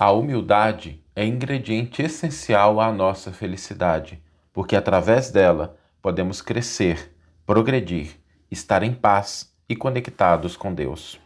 A humildade é ingrediente essencial à nossa felicidade, porque através dela podemos crescer, progredir, estar em paz e conectados com Deus.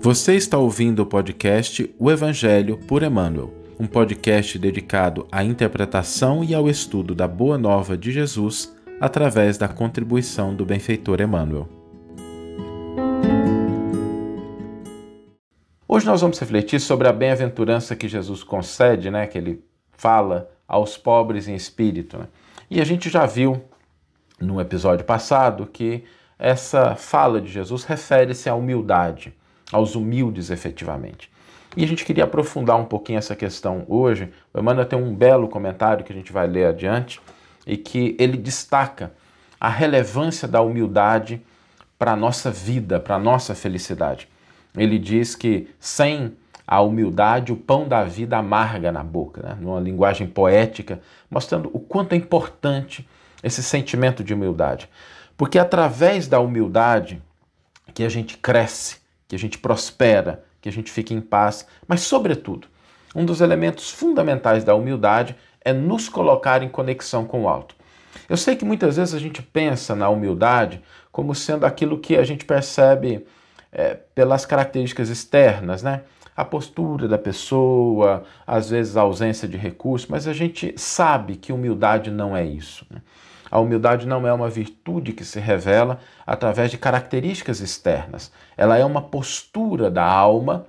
Você está ouvindo o podcast O Evangelho por Emmanuel, um podcast dedicado à interpretação e ao estudo da Boa Nova de Jesus através da contribuição do benfeitor Emmanuel. Hoje nós vamos refletir sobre a bem-aventurança que Jesus concede, né, que ele fala aos pobres em espírito. Né? E a gente já viu no episódio passado que essa fala de Jesus refere-se à humildade, aos humildes efetivamente. E a gente queria aprofundar um pouquinho essa questão hoje. O Emmanuel tem um belo comentário que a gente vai ler adiante e que ele destaca a relevância da humildade para a nossa vida, para a nossa felicidade. Ele diz que sem a humildade, o pão da vida amarga na boca, né? numa linguagem poética, mostrando o quanto é importante esse sentimento de humildade. Porque é através da humildade que a gente cresce, que a gente prospera, que a gente fica em paz, mas, sobretudo, um dos elementos fundamentais da humildade é nos colocar em conexão com o alto. Eu sei que muitas vezes a gente pensa na humildade como sendo aquilo que a gente percebe é, pelas características externas, né? A postura da pessoa, às vezes a ausência de recursos, mas a gente sabe que humildade não é isso. Né? A humildade não é uma virtude que se revela através de características externas. Ela é uma postura da alma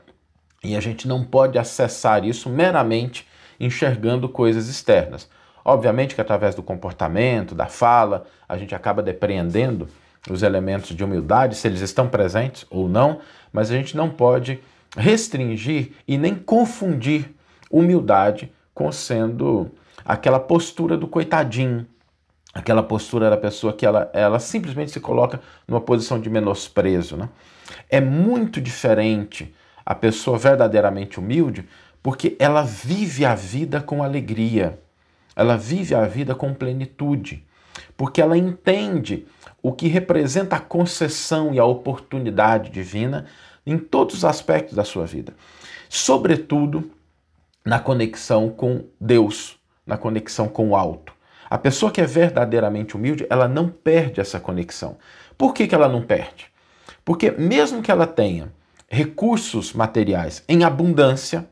e a gente não pode acessar isso meramente enxergando coisas externas. Obviamente que através do comportamento, da fala, a gente acaba depreendendo os elementos de humildade, se eles estão presentes ou não, mas a gente não pode restringir e nem confundir humildade com sendo aquela postura do coitadinho, aquela postura da pessoa que ela, ela simplesmente se coloca numa posição de menosprezo. Né? É muito diferente a pessoa verdadeiramente humilde porque ela vive a vida com alegria, ela vive a vida com plenitude, porque ela entende o que representa a concessão e a oportunidade divina em todos os aspectos da sua vida. Sobretudo na conexão com Deus, na conexão com o alto. A pessoa que é verdadeiramente humilde, ela não perde essa conexão. Por que, que ela não perde? Porque mesmo que ela tenha recursos materiais em abundância,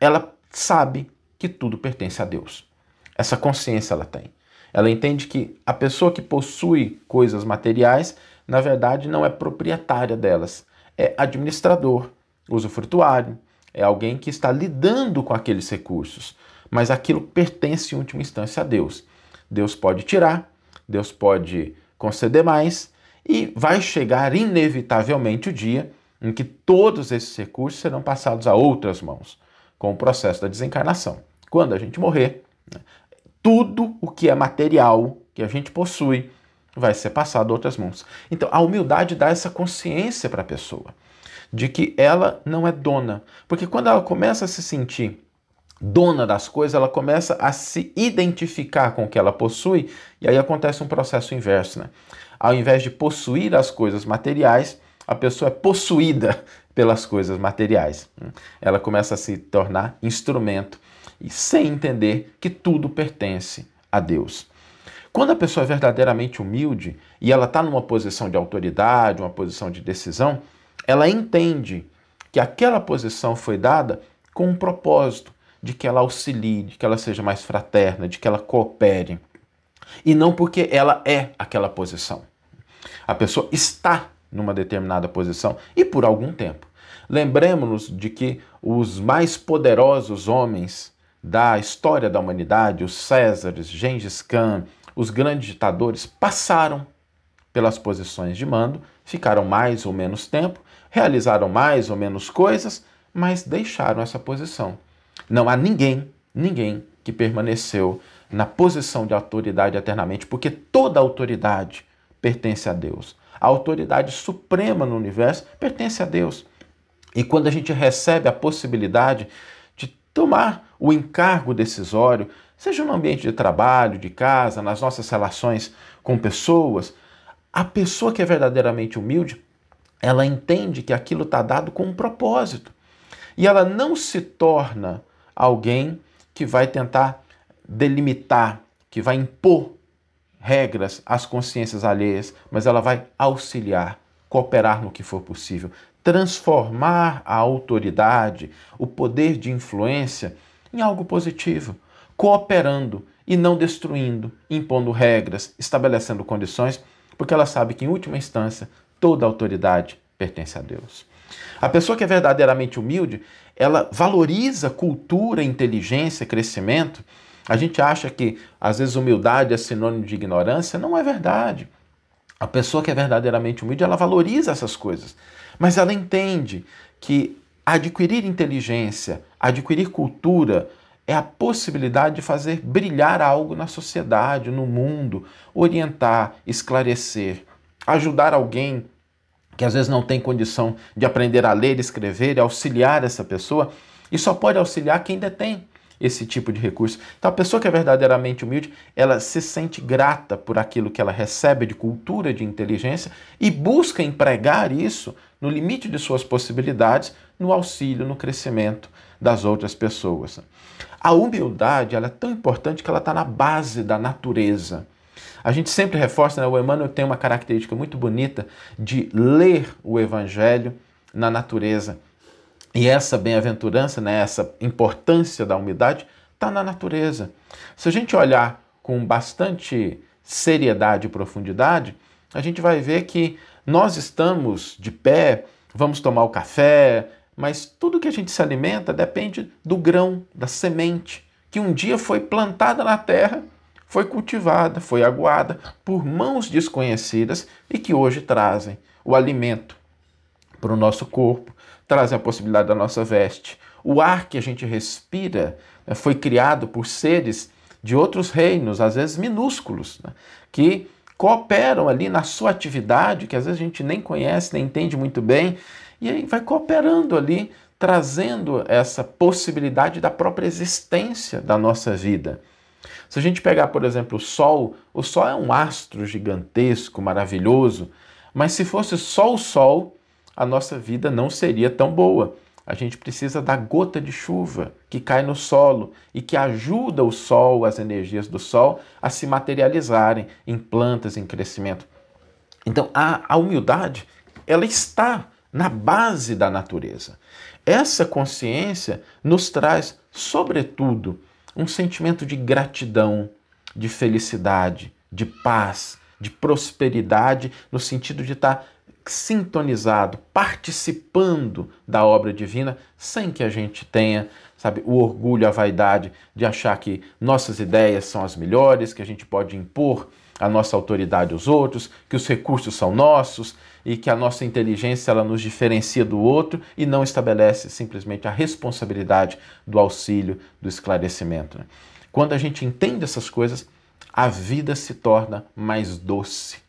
ela sabe que tudo pertence a Deus. Essa consciência ela tem. Ela entende que a pessoa que possui coisas materiais, na verdade, não é proprietária delas, é administrador, usufrutuário, é alguém que está lidando com aqueles recursos, mas aquilo pertence em última instância a Deus. Deus pode tirar, Deus pode conceder mais e vai chegar inevitavelmente o dia em que todos esses recursos serão passados a outras mãos, com o processo da desencarnação. Quando a gente morrer, né, tudo o que é material que a gente possui vai ser passado a outras mãos. Então, a humildade dá essa consciência para a pessoa de que ela não é dona, porque quando ela começa a se sentir dona das coisas, ela começa a se identificar com o que ela possui e aí acontece um processo inverso, né? Ao invés de possuir as coisas materiais, a pessoa é possuída pelas coisas materiais. Ela começa a se tornar instrumento e sem entender que tudo pertence a Deus. Quando a pessoa é verdadeiramente humilde e ela está numa posição de autoridade, uma posição de decisão, ela entende que aquela posição foi dada com um propósito de que ela auxilie, de que ela seja mais fraterna, de que ela coopere. E não porque ela é aquela posição. A pessoa está numa determinada posição e por algum tempo. Lembremos-nos de que os mais poderosos homens da história da humanidade, os Césares, Gengis Khan, os grandes ditadores passaram pelas posições de mando, ficaram mais ou menos tempo, realizaram mais ou menos coisas, mas deixaram essa posição. Não há ninguém, ninguém que permaneceu na posição de autoridade eternamente, porque toda autoridade pertence a Deus. A autoridade suprema no universo pertence a Deus. E quando a gente recebe a possibilidade tomar o encargo decisório, seja no ambiente de trabalho, de casa, nas nossas relações com pessoas, a pessoa que é verdadeiramente humilde ela entende que aquilo está dado com um propósito. E ela não se torna alguém que vai tentar delimitar, que vai impor regras às consciências alheias, mas ela vai auxiliar, cooperar no que for possível, transformar a autoridade, o poder de influência em algo positivo, cooperando e não destruindo, impondo regras, estabelecendo condições, porque ela sabe que, em última instância, toda autoridade pertence a Deus. A pessoa que é verdadeiramente humilde, ela valoriza cultura, inteligência, crescimento. A gente acha que às vezes humildade é sinônimo de ignorância, não é verdade. A pessoa que é verdadeiramente humilde, ela valoriza essas coisas, mas ela entende que adquirir inteligência, adquirir cultura, é a possibilidade de fazer brilhar algo na sociedade, no mundo, orientar, esclarecer, ajudar alguém que às vezes não tem condição de aprender a ler e escrever auxiliar essa pessoa, e só pode auxiliar quem detém esse tipo de recurso. Então, a pessoa que é verdadeiramente humilde, ela se sente grata por aquilo que ela recebe de cultura, de inteligência e busca empregar isso no limite de suas possibilidades, no auxílio, no crescimento das outras pessoas. A humildade ela é tão importante que ela está na base da natureza. A gente sempre reforça, né? o Emmanuel tem uma característica muito bonita de ler o Evangelho na natureza. E essa bem-aventurança, né, essa importância da humildade, está na natureza. Se a gente olhar com bastante seriedade e profundidade, a gente vai ver que nós estamos de pé, vamos tomar o café, mas tudo que a gente se alimenta depende do grão, da semente, que um dia foi plantada na terra foi cultivada, foi aguada por mãos desconhecidas e que hoje trazem o alimento para o nosso corpo, trazem a possibilidade da nossa veste. O ar que a gente respira né, foi criado por seres de outros reinos, às vezes minúsculos, né, que cooperam ali na sua atividade, que às vezes a gente nem conhece, nem entende muito bem, e aí vai cooperando ali, trazendo essa possibilidade da própria existência da nossa vida. Se a gente pegar, por exemplo, o Sol, o Sol é um astro gigantesco, maravilhoso, mas se fosse só o Sol, a nossa vida não seria tão boa. A gente precisa da gota de chuva que cai no solo e que ajuda o sol, as energias do sol, a se materializarem em plantas em crescimento. Então, a, a humildade, ela está na base da natureza. Essa consciência nos traz, sobretudo, um sentimento de gratidão, de felicidade, de paz, de prosperidade, no sentido de estar sintonizado, participando da obra divina, sem que a gente tenha, sabe, o orgulho, a vaidade de achar que nossas ideias são as melhores, que a gente pode impor a nossa autoridade aos outros, que os recursos são nossos e que a nossa inteligência ela nos diferencia do outro e não estabelece simplesmente a responsabilidade do auxílio, do esclarecimento. Né? Quando a gente entende essas coisas, a vida se torna mais doce?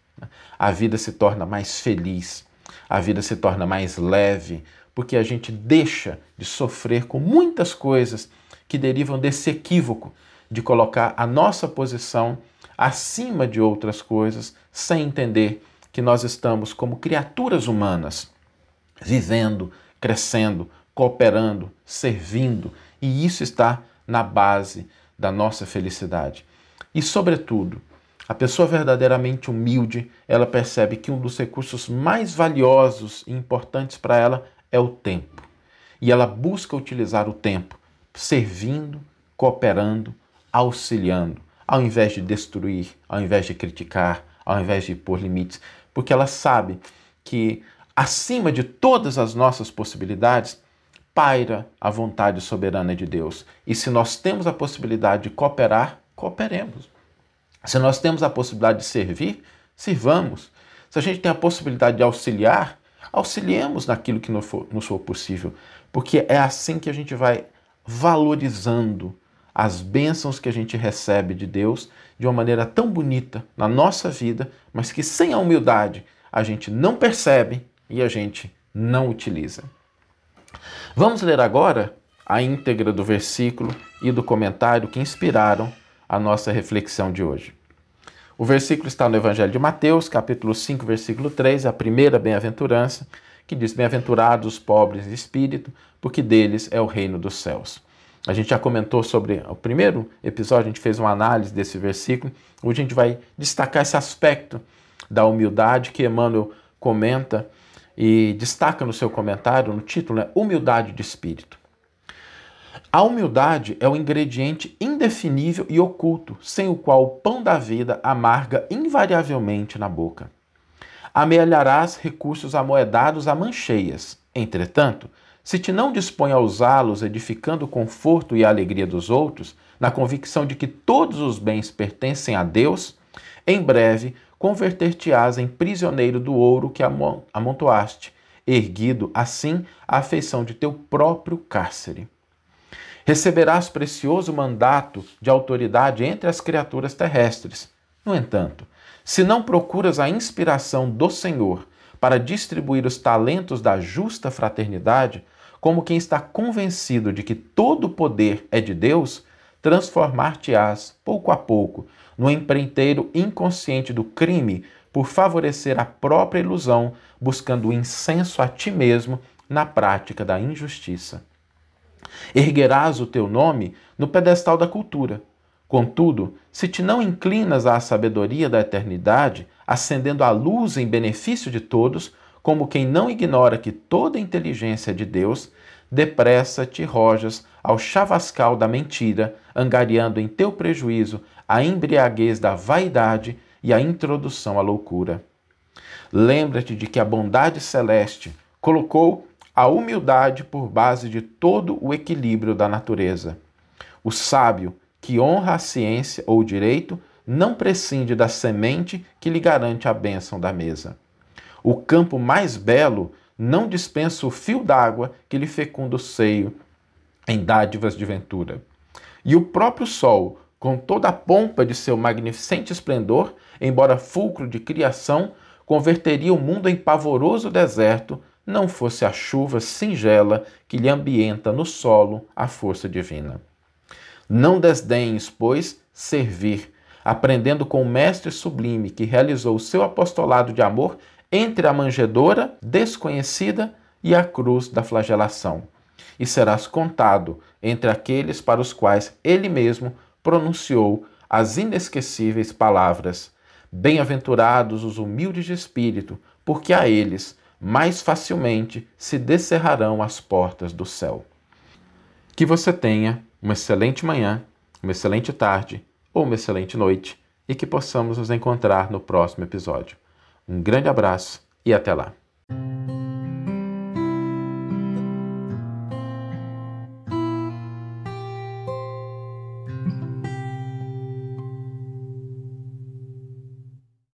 A vida se torna mais feliz, a vida se torna mais leve, porque a gente deixa de sofrer com muitas coisas que derivam desse equívoco de colocar a nossa posição acima de outras coisas, sem entender que nós estamos como criaturas humanas, vivendo, crescendo, cooperando, servindo, e isso está na base da nossa felicidade. E, sobretudo, a pessoa verdadeiramente humilde, ela percebe que um dos recursos mais valiosos e importantes para ela é o tempo. E ela busca utilizar o tempo servindo, cooperando, auxiliando, ao invés de destruir, ao invés de criticar, ao invés de pôr limites, porque ela sabe que acima de todas as nossas possibilidades paira a vontade soberana de Deus. E se nós temos a possibilidade de cooperar, cooperemos. Se nós temos a possibilidade de servir, sirvamos. Se a gente tem a possibilidade de auxiliar, auxiliemos naquilo que nos for, for possível, porque é assim que a gente vai valorizando as bênçãos que a gente recebe de Deus de uma maneira tão bonita na nossa vida, mas que sem a humildade a gente não percebe e a gente não utiliza. Vamos ler agora a íntegra do versículo e do comentário que inspiraram a nossa reflexão de hoje. O versículo está no Evangelho de Mateus, capítulo 5, versículo 3, a primeira bem-aventurança, que diz: Bem-aventurados os pobres de espírito, porque deles é o reino dos céus. A gente já comentou sobre o primeiro episódio, a gente fez uma análise desse versículo. Hoje a gente vai destacar esse aspecto da humildade que Emmanuel comenta e destaca no seu comentário, no título, né? Humildade de espírito. A humildade é o ingrediente indefinível e oculto, sem o qual o pão da vida amarga invariavelmente na boca. Amealharás recursos amoedados a mancheias. Entretanto, se te não dispõe a usá-los edificando o conforto e a alegria dos outros, na convicção de que todos os bens pertencem a Deus, em breve converter-te-ás em prisioneiro do ouro que amontoaste, erguido assim à afeição de teu próprio cárcere. Receberás precioso mandato de autoridade entre as criaturas terrestres. No entanto, se não procuras a inspiração do Senhor para distribuir os talentos da justa fraternidade, como quem está convencido de que todo o poder é de Deus, transformar-te-ás, pouco a pouco, no empreiteiro inconsciente do crime por favorecer a própria ilusão, buscando o incenso a ti mesmo na prática da injustiça. Erguerás o teu nome no pedestal da cultura. Contudo, se te não inclinas à sabedoria da eternidade, acendendo a luz em benefício de todos, como quem não ignora que toda inteligência é de Deus, depressa te rojas ao chavascal da mentira, angariando em teu prejuízo a embriaguez da vaidade e a introdução à loucura. Lembra-te de que a bondade celeste colocou a humildade por base de todo o equilíbrio da natureza. O sábio, que honra a ciência ou o direito, não prescinde da semente que lhe garante a bênção da mesa. O campo mais belo não dispensa o fio d'água que lhe fecunda o seio em dádivas de ventura. E o próprio sol, com toda a pompa de seu magnificente esplendor, embora fulcro de criação, converteria o mundo em pavoroso deserto não fosse a chuva singela que lhe ambienta no solo a força divina. Não desdenhes, pois, servir, aprendendo com o Mestre sublime que realizou o seu apostolado de amor entre a manjedoura desconhecida e a cruz da flagelação, e serás contado entre aqueles para os quais ele mesmo pronunciou as inesquecíveis palavras: Bem-aventurados os humildes de espírito, porque a eles mais facilmente se descerrarão as portas do céu. Que você tenha uma excelente manhã, uma excelente tarde ou uma excelente noite e que possamos nos encontrar no próximo episódio. Um grande abraço e até lá!